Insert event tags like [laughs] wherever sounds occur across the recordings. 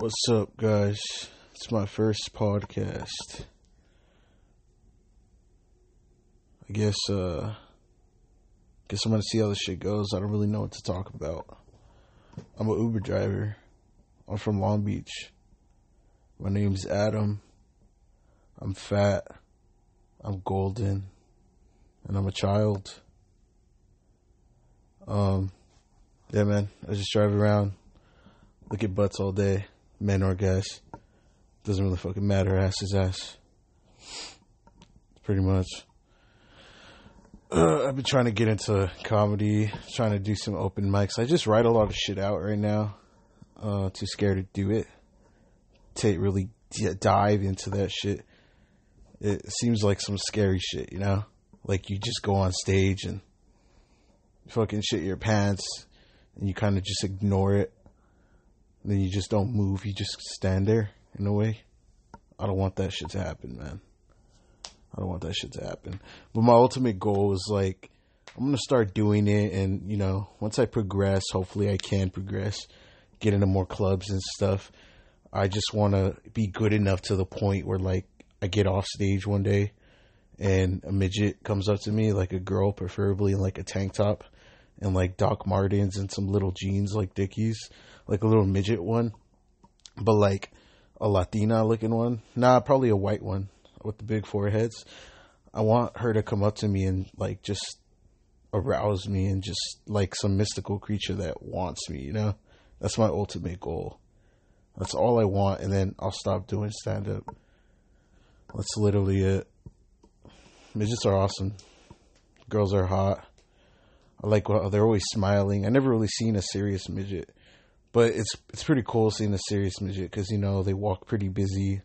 What's up, guys? It's my first podcast. I guess, uh, guess I'm gonna see how this shit goes. I don't really know what to talk about. I'm an Uber driver. I'm from Long Beach. My name's Adam. I'm fat. I'm golden. And I'm a child. Um, yeah, man. I just drive around, look at butts all day men or guys. Doesn't really fucking matter. Ass is ass. Pretty much. Uh, I've been trying to get into comedy, trying to do some open mics. I just write a lot of shit out right now. Uh, too scared to do it. To really d- dive into that shit. It seems like some scary shit, you know? Like you just go on stage and fucking shit your pants and you kind of just ignore it then you just don't move. You just stand there in a way. I don't want that shit to happen, man. I don't want that shit to happen. But my ultimate goal is like, I'm gonna start doing it, and you know, once I progress, hopefully I can progress, get into more clubs and stuff. I just want to be good enough to the point where like I get off stage one day, and a midget comes up to me, like a girl, preferably in like a tank top, and like Doc Martens and some little jeans like Dickies like a little midget one, but like a Latina looking one. Nah, probably a white one with the big foreheads. I want her to come up to me and like just arouse me and just like some mystical creature that wants me, you know? That's my ultimate goal. That's all I want, and then I'll stop doing stand up. That's literally it. Midgets are awesome. Girls are hot. I like what they're always smiling. I never really seen a serious midget. But it's it's pretty cool seeing a serious midget because you know they walk pretty busy.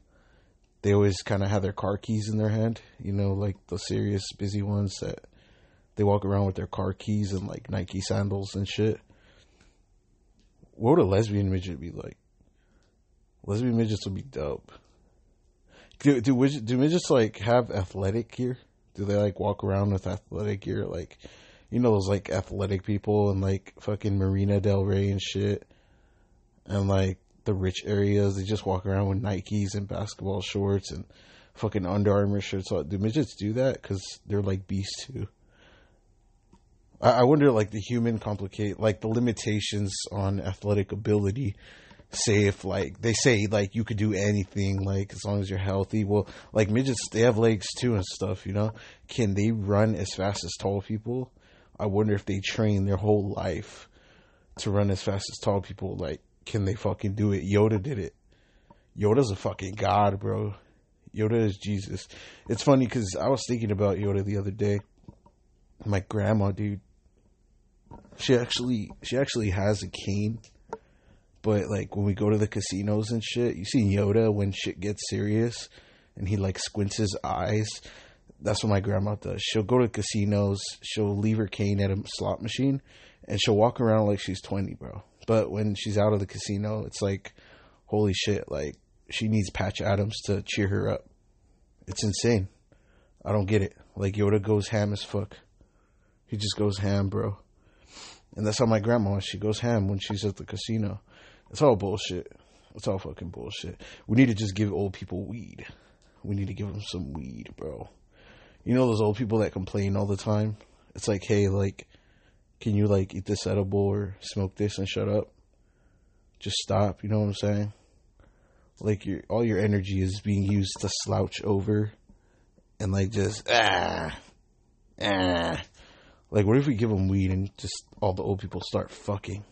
They always kind of have their car keys in their hand. You know, like the serious busy ones that they walk around with their car keys and like Nike sandals and shit. What would a lesbian midget be like? Lesbian midgets would be dope. Do do, do midgets like have athletic gear? Do they like walk around with athletic gear? Like, you know those like athletic people and like fucking Marina Del Rey and shit and like the rich areas, they just walk around with Nikes and basketball shorts and fucking Under Armour shirts. So, do midgets do that? Because they're like beasts too. I, I wonder, like the human complicate, like the limitations on athletic ability. Say if like they say like you could do anything like as long as you're healthy. Well, like midgets, they have legs too and stuff. You know, can they run as fast as tall people? I wonder if they train their whole life to run as fast as tall people. Like can they fucking do it? Yoda did it. Yoda's a fucking god, bro. Yoda is Jesus. It's funny because I was thinking about Yoda the other day. My grandma, dude, she actually she actually has a cane, but like when we go to the casinos and shit, you see Yoda when shit gets serious, and he like squints his eyes. That's what my grandma does. She'll go to casinos. She'll leave her cane at a slot machine, and she'll walk around like she's twenty, bro. But when she's out of the casino, it's like, holy shit, like she needs Patch Adams to cheer her up. It's insane. I don't get it. Like Yoda goes ham as fuck. He just goes ham, bro. And that's how my grandma, she goes ham when she's at the casino. It's all bullshit. It's all fucking bullshit. We need to just give old people weed. We need to give them some weed, bro. You know those old people that complain all the time? It's like, hey, like, can you like eat this edible or smoke this and shut up? Just stop. You know what I'm saying? Like your all your energy is being used to slouch over and like just ah ah. Like what if we give them weed and just all the old people start fucking?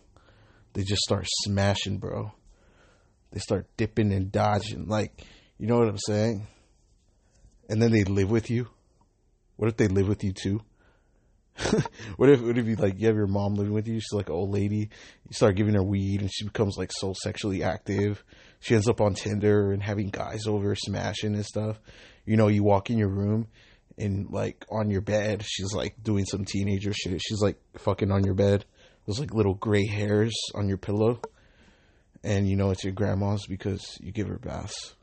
They just start smashing, bro. They start dipping and dodging. Like you know what I'm saying? And then they live with you. What if they live with you too? [laughs] what if what if you like you have your mom living with you? She's like an old lady. You start giving her weed, and she becomes like so sexually active. She ends up on Tinder and having guys over, smashing and stuff. You know, you walk in your room, and like on your bed, she's like doing some teenager shit. She's like fucking on your bed. There's like little gray hairs on your pillow, and you know it's your grandma's because you give her baths.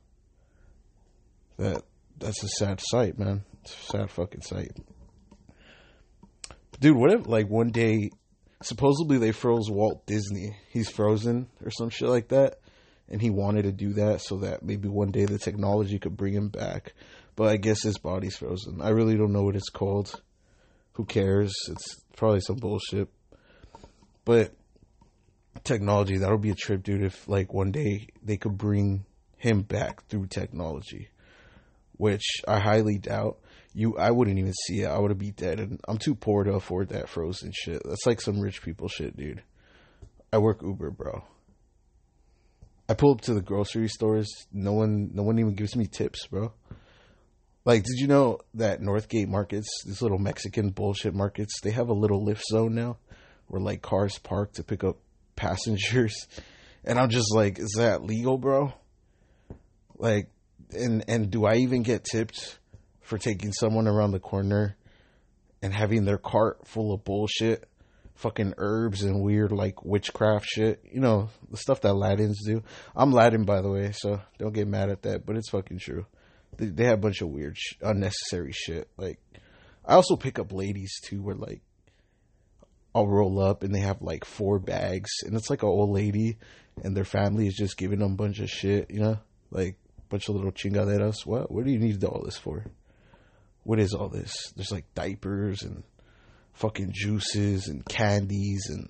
That that's a sad sight, man. It's a sad fucking sight. Dude, what if like one day supposedly they froze Walt Disney. He's frozen or some shit like that. and he wanted to do that so that maybe one day the technology could bring him back. But I guess his body's frozen. I really don't know what it's called. Who cares? It's probably some bullshit. But technology, that'll be a trip, dude. If like one day they could bring him back through technology, which I highly doubt. You, I wouldn't even see it. I would be dead, and I'm too poor to afford that frozen shit. That's like some rich people shit, dude. I work Uber, bro. I pull up to the grocery stores. No one, no one even gives me tips, bro. Like, did you know that Northgate markets, these little Mexican bullshit markets, they have a little Lyft zone now, where like cars park to pick up passengers, [laughs] and I'm just like, is that legal, bro? Like, and and do I even get tipped for taking someone around the corner and having their cart full of bullshit? fucking herbs and weird like witchcraft shit. You know, the stuff that Latins do. I'm Latin by the way, so don't get mad at that, but it's fucking true. They, they have a bunch of weird sh- unnecessary shit. Like I also pick up ladies too where like I'll roll up and they have like four bags and it's like an old lady and their family is just giving them a bunch of shit, you know? Like bunch of little chingaderas. What what do you need all this for? What is all this? There's like diapers and fucking juices and candies and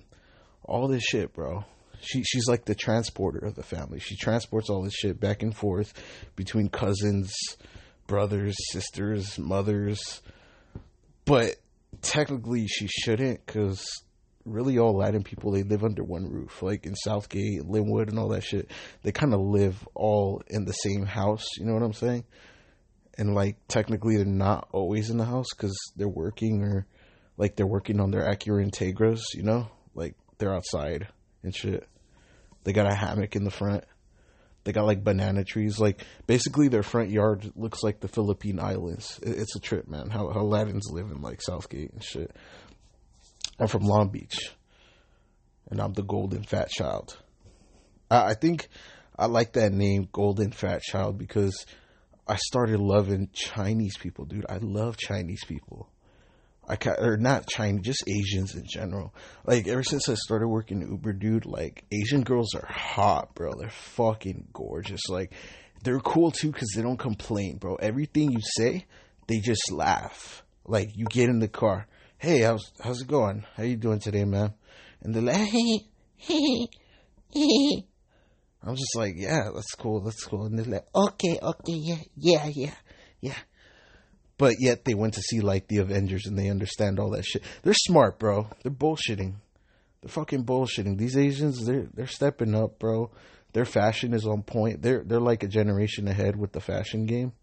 all this shit, bro. She she's like the transporter of the family. She transports all this shit back and forth between cousins, brothers, sisters, mothers. But technically she shouldn't cuz really all Latin people they live under one roof. Like in Southgate, Lynwood and all that shit. They kind of live all in the same house, you know what I'm saying? And like technically they're not always in the house cuz they're working or like they're working on their Acura Integras, you know, like they're outside and shit. They got a hammock in the front. They got like banana trees. Like basically, their front yard looks like the Philippine Islands. It's a trip, man. How how Latins live in like Southgate and shit. I'm from Long Beach, and I'm the golden fat child. I, I think I like that name, golden fat child, because I started loving Chinese people, dude. I love Chinese people. I or not Chinese, just Asians in general. Like ever since I started working Uber, dude, like Asian girls are hot, bro. They're fucking gorgeous. Like they're cool too because they don't complain, bro. Everything you say, they just laugh. Like you get in the car, hey, how's how's it going? How you doing today, man? And they're like, hey, hey, hey. I'm just like, yeah, that's cool, that's cool. And they're like, okay, okay, yeah, yeah, yeah, yeah but yet they went to see like the Avengers and they understand all that shit. They're smart, bro. They're bullshitting. They're fucking bullshitting. These Asians, they're they're stepping up, bro. Their fashion is on point. They're they're like a generation ahead with the fashion game.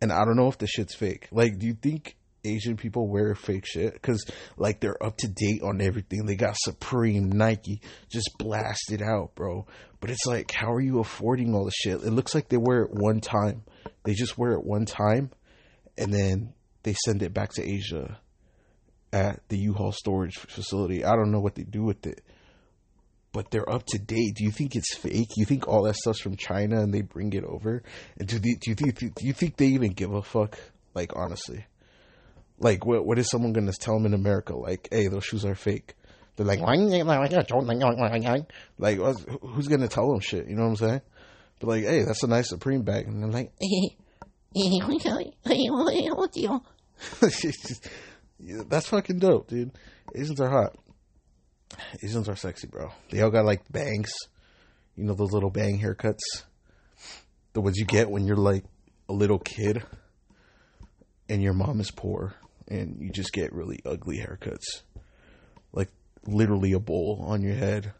And I don't know if the shit's fake. Like, do you think Asian people wear fake shit? Because like they're up to date on everything. They got Supreme, Nike, just blasted out, bro. But it's like, how are you affording all the shit? It looks like they wear it one time. They just wear it one time and then they send it back to Asia at the U-Haul storage facility. I don't know what they do with it, but they're up to date. Do you think it's fake? You think all that stuff's from China and they bring it over? And do, they, do you think do you think they even give a fuck? Like honestly, like what what is someone gonna tell them in America? Like, hey, those shoes are fake. They're like, like who's gonna tell them shit? You know what I'm saying? But like, hey, that's a nice Supreme bag, and they're like, [laughs] That's fucking dope, dude. Asians are hot. Asians are sexy, bro. They all got like bangs. You know those little bang haircuts? The ones you get when you're like a little kid and your mom is poor and you just get really ugly haircuts. Like literally a bowl on your head.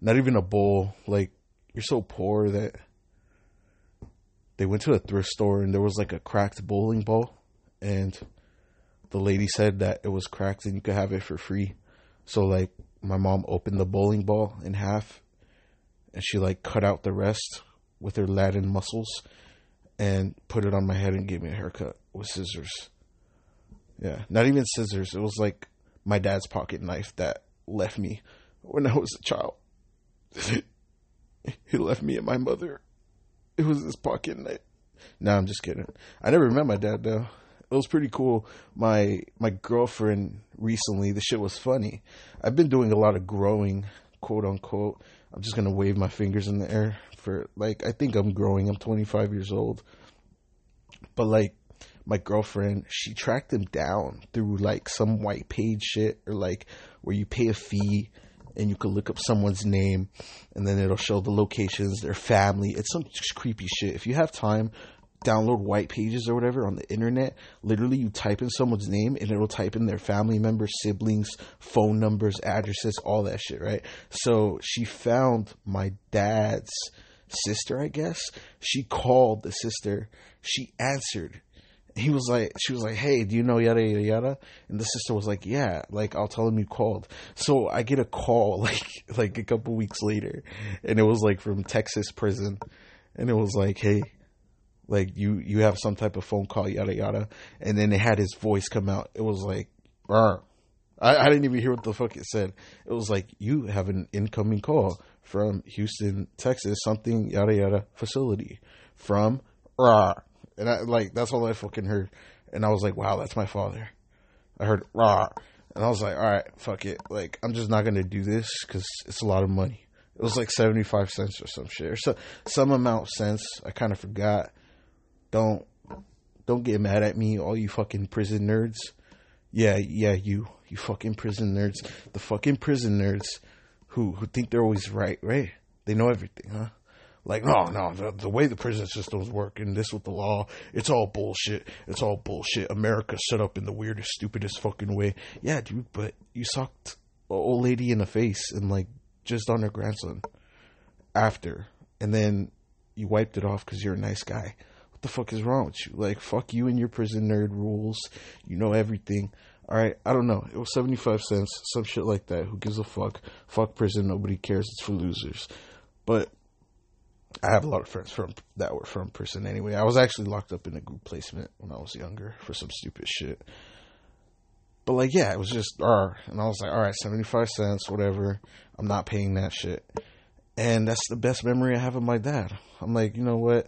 Not even a bowl. Like you're so poor that they went to a thrift store and there was like a cracked bowling ball and the lady said that it was cracked and you could have it for free. So like my mom opened the bowling ball in half and she like cut out the rest with her Latin muscles and put it on my head and gave me a haircut with scissors. Yeah, not even scissors. It was like my dad's pocket knife that left me when I was a child. [laughs] he left me and my mother it was his pocket knife. No, I'm just kidding. I never met my dad though. It was pretty cool. My my girlfriend recently, the shit was funny. I've been doing a lot of growing, quote unquote. I'm just gonna wave my fingers in the air for like I think I'm growing. I'm 25 years old, but like my girlfriend, she tracked him down through like some white page shit or like where you pay a fee and you can look up someone's name and then it'll show the locations, their family. It's some creepy shit. If you have time, download white pages or whatever on the internet. Literally, you type in someone's name and it'll type in their family members, siblings, phone numbers, addresses, all that shit, right? So she found my dad's sister, I guess. She called the sister. She answered he was like, she was like, hey, do you know yada yada yada? And the sister was like, yeah, like I'll tell him you called. So I get a call [laughs] like like a couple weeks later, and it was like from Texas prison, and it was like, hey, like you you have some type of phone call yada yada, and then it had his voice come out. It was like, I, I didn't even hear what the fuck it said. It was like you have an incoming call from Houston, Texas, something yada yada facility from. And I like that's all I fucking heard. And I was like, wow, that's my father. I heard rah, and I was like, all right, fuck it. Like I'm just not gonna do this because it's a lot of money. It was like seventy five cents or some shit or so, some amount of cents. I kind of forgot. Don't don't get mad at me, all you fucking prison nerds. Yeah, yeah, you you fucking prison nerds. The fucking prison nerds who who think they're always right, right? They know everything, huh? Like, no, no, the, the way the prison systems work and this with the law, it's all bullshit. It's all bullshit. America's set up in the weirdest, stupidest fucking way. Yeah, dude, but you sucked an old lady in the face and like just on her grandson after, and then you wiped it off because you're a nice guy. What the fuck is wrong with you? Like, fuck you and your prison nerd rules. You know everything. All right, I don't know. It was 75 cents, some shit like that. Who gives a fuck? Fuck prison. Nobody cares. It's for losers. But I have a lot of friends from that were from prison anyway. I was actually locked up in a group placement when I was younger for some stupid shit. But like, yeah, it was just uh, and I was like, all right, seventy five cents, whatever. I'm not paying that shit. And that's the best memory I have of my dad. I'm like, you know what?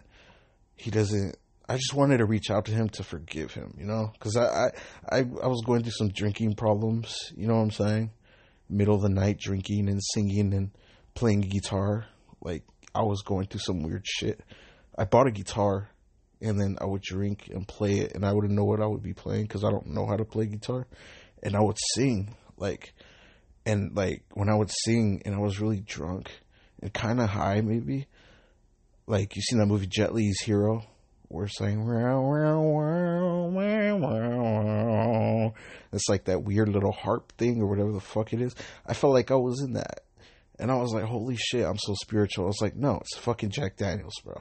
He doesn't. I just wanted to reach out to him to forgive him, you know, because I, I I I was going through some drinking problems. You know what I'm saying? Middle of the night, drinking and singing and playing guitar, like I was going through some weird shit. I bought a guitar and then I would drink and play it and I wouldn't know what I would be playing because I don't know how to play guitar. And I would sing like, and like when I would sing and I was really drunk and kind of high maybe, like you seen that movie Jet Li's Hero? We're saying, it's like that weird little harp thing or whatever the fuck it is. I felt like I was in that. And I was like, holy shit, I'm so spiritual. I was like, no, it's fucking Jack Daniels, bro.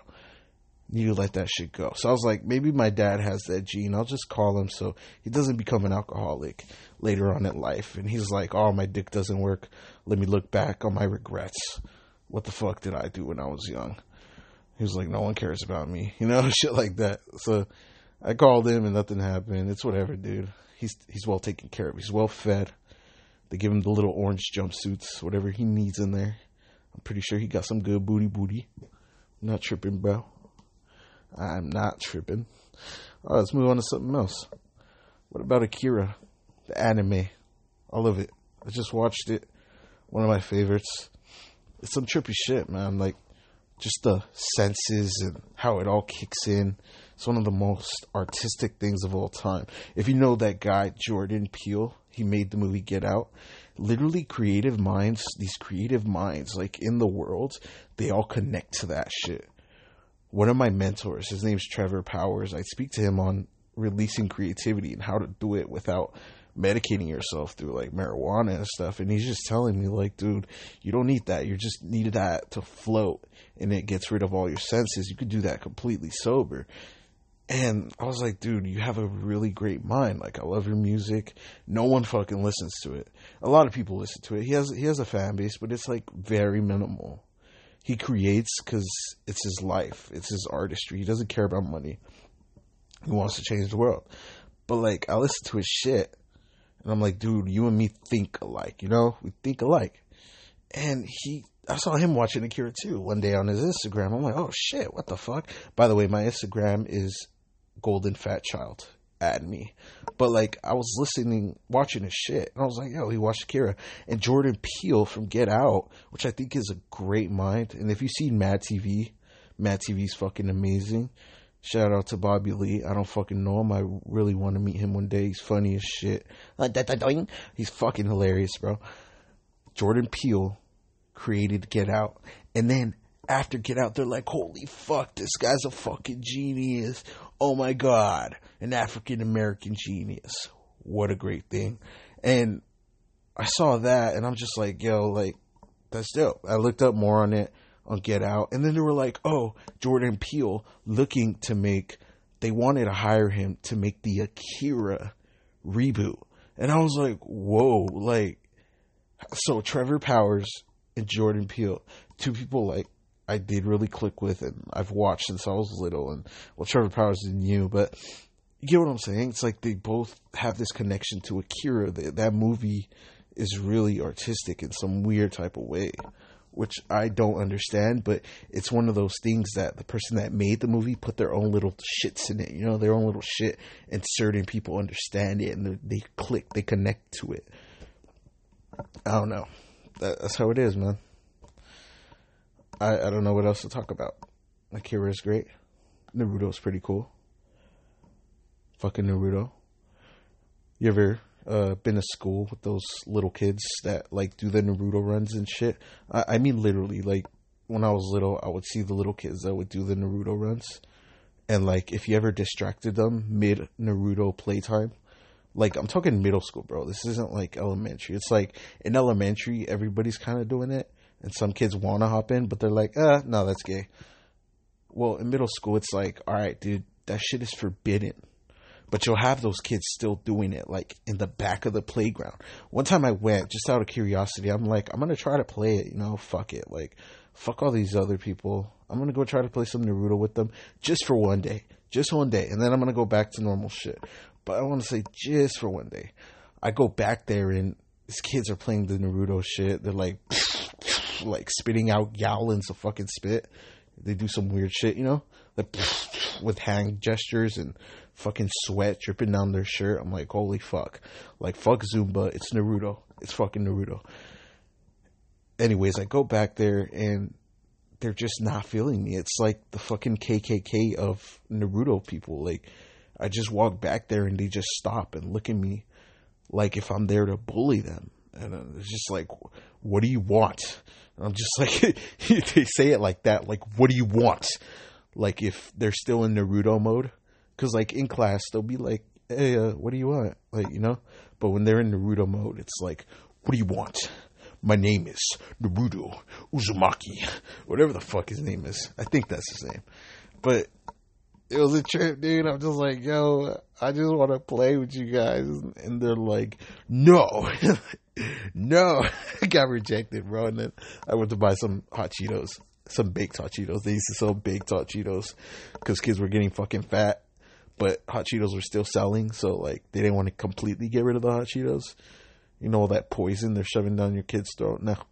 You let that shit go. So I was like, maybe my dad has that gene. I'll just call him so he doesn't become an alcoholic later on in life. And he's like, oh, my dick doesn't work. Let me look back on my regrets. What the fuck did I do when I was young? He was like, no one cares about me. [laughs] You know, shit like that. So I called him and nothing happened. It's whatever, dude. He's, he's well taken care of. He's well fed. They give him the little orange jumpsuits, whatever he needs in there. I'm pretty sure he got some good booty booty. I'm not tripping, bro. I'm not tripping. All right, let's move on to something else. What about Akira, the anime? I love it. I just watched it. One of my favorites. It's some trippy shit, man. Like, just the senses and how it all kicks in. It's one of the most artistic things of all time. If you know that guy, Jordan Peele, he made the movie Get Out. Literally, creative minds, these creative minds, like in the world, they all connect to that shit. One of my mentors, his name's Trevor Powers. I speak to him on releasing creativity and how to do it without medicating yourself through like marijuana and stuff. And he's just telling me, like, dude, you don't need that. You just need that to float and it gets rid of all your senses. You could do that completely sober. And I was like, dude, you have a really great mind. Like, I love your music. No one fucking listens to it. A lot of people listen to it. He has he has a fan base, but it's like very minimal. He creates because it's his life. It's his artistry. He doesn't care about money. He wants to change the world. But like, I listen to his shit, and I'm like, dude, you and me think alike. You know, we think alike. And he I saw him watching Akira too one day on his Instagram. I'm like, oh shit, what the fuck? By the way, my Instagram is golden fat child. at me. But like I was listening, watching his shit, and I was like, yo, he watched Akira and Jordan Peele from Get Out, which I think is a great mind. And if you've seen Mad TV, Mad TV's fucking amazing. Shout out to Bobby Lee. I don't fucking know him. I really want to meet him one day. He's funny as shit. He's fucking hilarious, bro. Jordan Peele created Get Out. And then after Get Out, they're like, holy fuck, this guy's a fucking genius. Oh my god, an African American genius. What a great thing. And I saw that and I'm just like, yo, like, that's dope. I looked up more on it on Get Out. And then they were like, oh, Jordan Peele looking to make, they wanted to hire him to make the Akira reboot. And I was like, whoa, like, so Trevor Powers and Jordan Peele, two people like I did really click with and I've watched since I was little. And well, Trevor Powers is new, but you get what I'm saying? It's like they both have this connection to Akira. That, that movie is really artistic in some weird type of way which I don't understand, but it's one of those things that the person that made the movie put their own little shits in it, you know, their own little shit, and certain people understand it and they click, they connect to it. I don't know. That's how it is, man. I, I don't know what else to talk about. Akira is great. Naruto's pretty cool. Fucking Naruto. You ever uh, been to school with those little kids that like do the Naruto runs and shit. I, I mean, literally, like when I was little, I would see the little kids that would do the Naruto runs, and like if you ever distracted them mid Naruto playtime, like I'm talking middle school, bro. This isn't like elementary. It's like in elementary, everybody's kind of doing it, and some kids want to hop in, but they're like, uh, no, that's gay. Well, in middle school, it's like, all right, dude, that shit is forbidden but you'll have those kids still doing it like in the back of the playground. One time I went just out of curiosity. I'm like, I'm gonna try to play it. You know, fuck it. Like, fuck all these other people. I'm gonna go try to play some Naruto with them just for one day, just one day, and then I'm gonna go back to normal shit. But I want to say just for one day. I go back there and these kids are playing the Naruto shit. They're like, [laughs] like spitting out gallons of fucking spit. They do some weird shit, you know, like [laughs] with hand gestures and fucking sweat dripping down their shirt. I'm like, holy fuck. Like, fuck Zumba. It's Naruto. It's fucking Naruto. Anyways, I go back there and they're just not feeling me. It's like the fucking KKK of Naruto people. Like, I just walk back there and they just stop and look at me like if I'm there to bully them. And uh, it's just like, what do you want? I'm just [laughs] like, they say it like that. Like, what do you want? Like, if they're still in Naruto mode because like in class they'll be like, "Hey, uh, what do you want?" Like you know. But when they're in Naruto mode, it's like, "What do you want?" My name is Naruto Uzumaki, whatever the fuck his name is. I think that's his name. But it was a trip, dude. I'm just like, yo, I just want to play with you guys. And they're like, no, [laughs] [laughs] no. I got rejected, bro. And then I went to buy some hot Cheetos, some baked hot Cheetos. They used to sell baked hot Cheetos because kids were getting fucking fat but hot Cheetos were still selling, so like they didn't want to completely get rid of the hot Cheetos. You know all that poison they're shoving down your kid's throat now.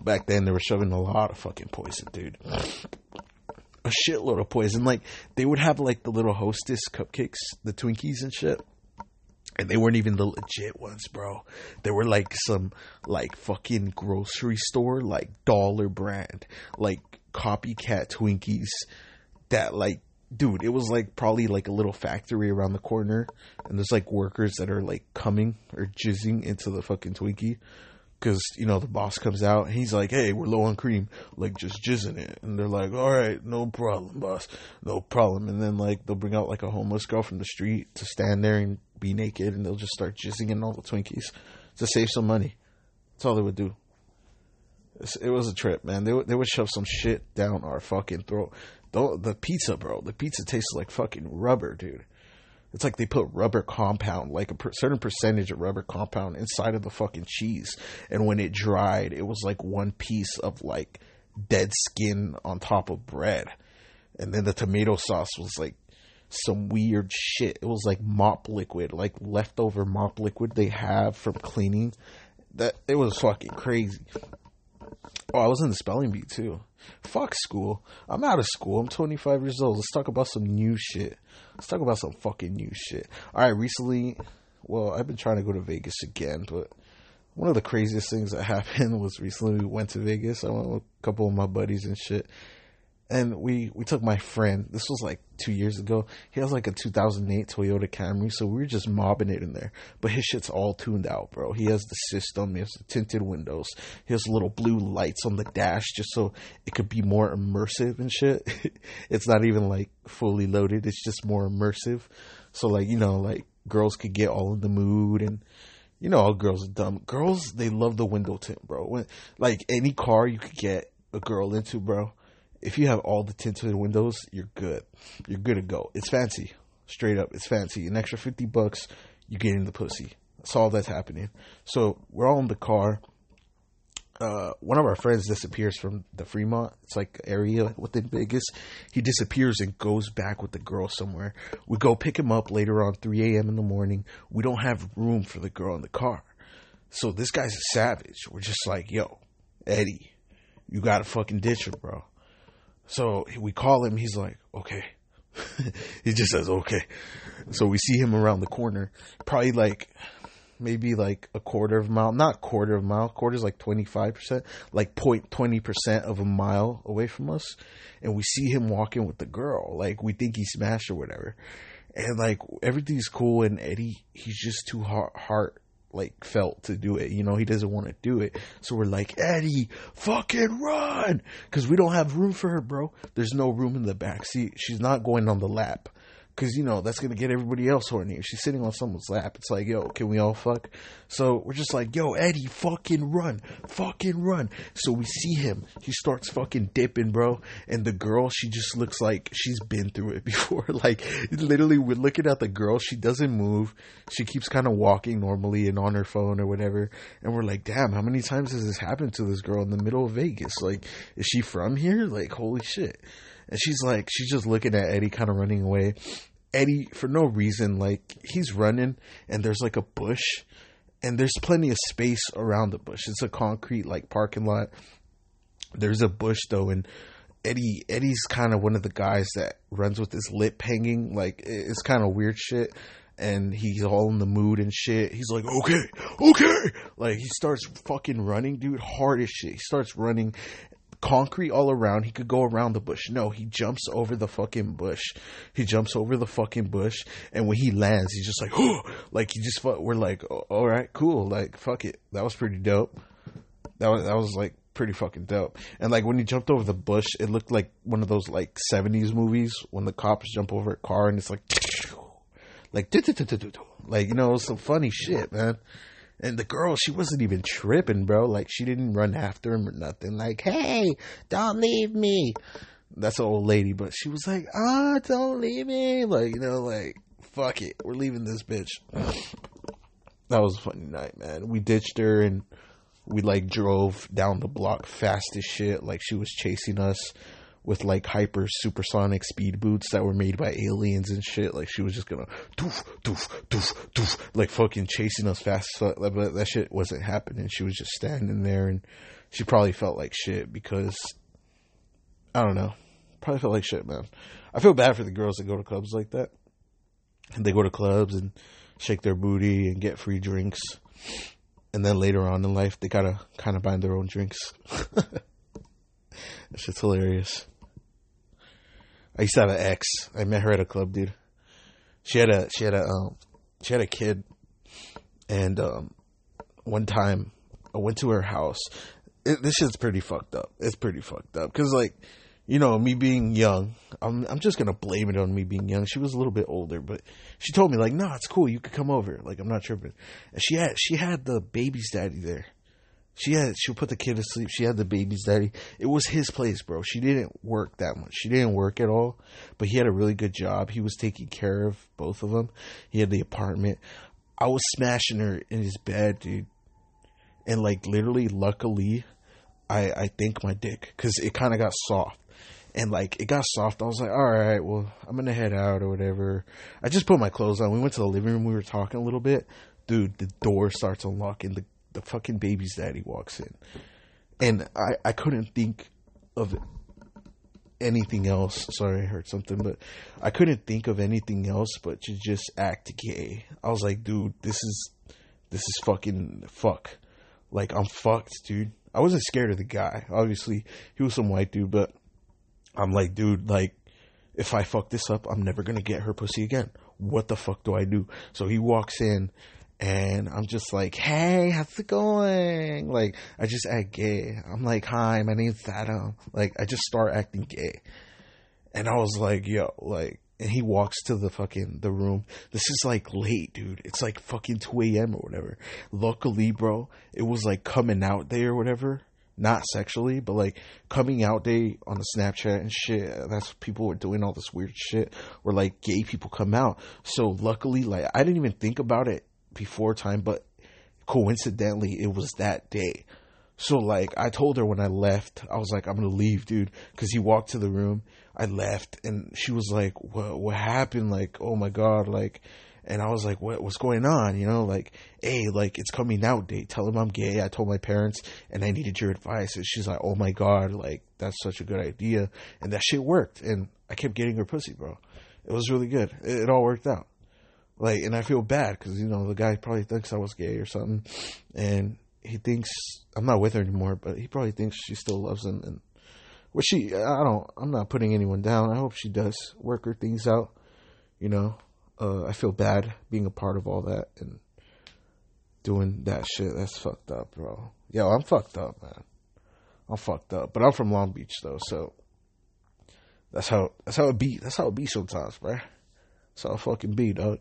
Back then they were shoving a lot of fucking poison, dude. A shitload of poison. Like they would have like the little hostess cupcakes, the Twinkies and shit. And they weren't even the legit ones, bro. They were like some like fucking grocery store, like dollar brand, like copycat Twinkies that like dude, it was like probably like a little factory around the corner, and there's like workers that are like coming or jizzing into the fucking Twinkie. Because, you know, the boss comes out and he's like, hey, we're low on cream. Like, just jizzing it. And they're like, all right, no problem, boss. No problem. And then, like, they'll bring out, like, a homeless girl from the street to stand there and be naked. And they'll just start jizzing in all the Twinkies to save some money. That's all they would do. It was a trip, man. They would, they would shove some shit down our fucking throat. The, the pizza, bro, the pizza tastes like fucking rubber, dude. It's like they put rubber compound, like a per- certain percentage of rubber compound inside of the fucking cheese. And when it dried, it was like one piece of like dead skin on top of bread. And then the tomato sauce was like some weird shit. It was like mop liquid, like leftover mop liquid they have from cleaning. That it was fucking crazy. Oh, I was in the spelling bee too. Fuck school. I'm out of school. I'm 25 years old. Let's talk about some new shit. Let's talk about some fucking new shit. All right, recently, well, I've been trying to go to Vegas again, but one of the craziest things that [laughs] happened was recently we went to Vegas. I went with a couple of my buddies and shit and we we took my friend. This was like two years ago. He has like a 2008 Toyota Camry, so we were just mobbing it in there. But his shit's all tuned out, bro. He has the system. He has the tinted windows. He has little blue lights on the dash, just so it could be more immersive and shit. [laughs] it's not even like fully loaded. It's just more immersive. So like you know, like girls could get all in the mood and. You know, all girls are dumb. Girls, they love the window tint, bro. When, like any car you could get a girl into, bro if you have all the tinted windows, you're good. You're good to go. It's fancy. Straight up, it's fancy. An extra 50 bucks, you get in the pussy. That's all that's happening. So we're all in the car. Uh, one of our friends disappears from the Fremont. It's like area within Vegas. He disappears and goes back with the girl somewhere. We go pick him up later on 3 a.m. in the morning. We don't have room for the girl in the car. So this guy's a savage. We're just like, yo, Eddie, you gotta fucking ditch her, bro. So we call him. He's like, okay. [laughs] he just says, okay. So we see him around the corner, probably like maybe like a quarter of a mile, not quarter of a mile, quarter is like 25%, like 0.20% of a mile away from us. And we see him walking with the girl. Like we think he smashed or whatever. And like everything's cool. And Eddie, he's just too heart like felt to do it. You know, he doesn't want to do it. So we're like, Eddie, fucking run. Cause we don't have room for her, bro. There's no room in the back seat. She's not going on the lap. Cause you know, that's gonna get everybody else horny. If she's sitting on someone's lap, it's like, yo, can we all fuck? So we're just like, yo, Eddie, fucking run. Fucking run. So we see him. He starts fucking dipping, bro. And the girl, she just looks like she's been through it [laughs] before. like, literally, we're looking at the girl. She doesn't move. She keeps kind of walking normally and on her phone or whatever. And we're like, damn, how many times has this happened to this girl in the middle of Vegas? Like, is she from here? Like, holy shit. And she's like, she's just looking at Eddie kind of running away. Eddie, for no reason, like, he's running and there's like a bush and there's plenty of space around the bush. It's a concrete, like, parking lot. There's a bush though, and Eddie, Eddie's kind of one of the guys that runs with his lip hanging. Like, it's kind of weird shit and he's all in the mood and shit. He's like, okay, okay. Like he starts fucking running, dude, hard as shit. He starts running, concrete all around. He could go around the bush. No, he jumps over the fucking bush. He jumps over the fucking bush, and when he lands, he's just like, oh, like he just. We're like, oh, all right, cool. Like, fuck it. That was pretty dope. That was that was like pretty fucking dope. And like when he jumped over the bush, it looked like one of those like seventies movies when the cops jump over a car and it's like, like, like you know, some funny shit, man. And the girl, she wasn't even tripping, bro. Like she didn't run after him or nothing. Like, hey, don't leave me. That's an old lady, but she was like, ah, oh, don't leave me. Like, you know, like, fuck it, we're leaving this bitch. [sniffs] That was a funny night, man. We ditched her and we like drove down the block fast as shit. Like she was chasing us with like hyper supersonic speed boots that were made by aliens and shit. Like she was just gonna doof doof doof doof like fucking chasing us fast. But that shit wasn't happening. She was just standing there, and she probably felt like shit because I don't know. Probably felt like shit, man. I feel bad for the girls that go to clubs like that, and they go to clubs and shake their booty and get free drinks, and then later on in life they gotta kind of buy their own drinks. [laughs] it's just hilarious. I used to have an ex. I met her at a club, dude. She had a she had a um, she had a kid, and um, one time I went to her house. It, this shit's pretty fucked up. It's pretty fucked up because like you know me being young. I'm I'm just gonna blame it on me being young. She was a little bit older, but she told me like, no, it's cool. You could come over. Like I'm not tripping. And she had she had the baby's daddy there. She had she put the kid to sleep. She had the baby's daddy. It was his place, bro. She didn't work that much. She didn't work at all, but he had a really good job. He was taking care of both of them. He had the apartment. I was smashing her in his bed, dude. And like literally, luckily, I I think my dick because it kind of got soft. And like it got soft. I was like, all right, well, I'm gonna head out or whatever. I just put my clothes on. We went to the living room. We were talking a little bit. Dude, the door starts unlocking. The the fucking baby's daddy walks in. and I I couldn't think of anything else. Sorry, I heard something, but I couldn't think of anything else but to just act gay. I was like, dude, this is this is fucking fuck. Like I'm fucked, dude. I wasn't scared of the guy. Obviously, he was some white dude, but I'm like, dude, like if I fuck this up, I'm never gonna get her pussy again. What the fuck do I do? So he walks in and I'm just like, hey, how's it going? Like, I just act gay. I'm like, hi, my name's Adam. Like, I just start acting gay. And I was like, yo, like, and he walks to the fucking, the room. This is like late, dude. It's like fucking 2 a.m. or whatever. Luckily, bro, it was like coming out day or whatever. Not sexually, but like coming out day on the Snapchat and shit. That's people were doing all this weird shit where like gay people come out. So luckily, like, I didn't even think about it before time, but coincidentally, it was that day. So like I told her when I left, I was like, I'm gonna leave, dude, because he walked to the room. I left, and she was like, "What? What happened? Like, oh my god, like." And I was like, what, what's going on? You know, like, hey, like, it's coming out day. Tell him I'm gay. I told my parents and I needed your advice. And she's like, oh my God, like, that's such a good idea. And that shit worked. And I kept getting her pussy, bro. It was really good. It, it all worked out. Like, and I feel bad because, you know, the guy probably thinks I was gay or something. And he thinks I'm not with her anymore, but he probably thinks she still loves him. And, well, she, I don't, I'm not putting anyone down. I hope she does work her things out. You know, uh, I feel bad being a part of all that and doing that shit. That's fucked up, bro. Yo, I'm fucked up, man. I'm fucked up. But I'm from Long Beach though, so that's how that's how it be. That's how it be sometimes, bro. That's how it fucking be, dog.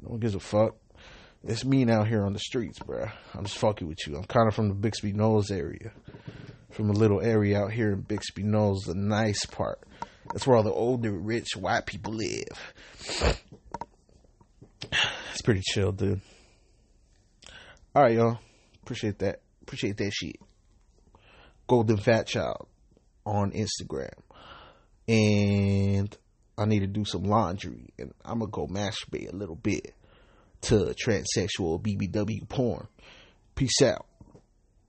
No one gives a fuck. It's me now here on the streets, bruh. I'm just fucking with you. I'm kind of from the Bixby Knolls area. From a little area out here in Bixby Knolls, the nice part. That's where all the older, rich, white people live. It's pretty chill, dude. Alright, y'all. Appreciate that. Appreciate that shit. Golden Fat Child on Instagram. And I need to do some laundry and I'm gonna go masturbate a little bit to transsexual BBW porn. Peace out.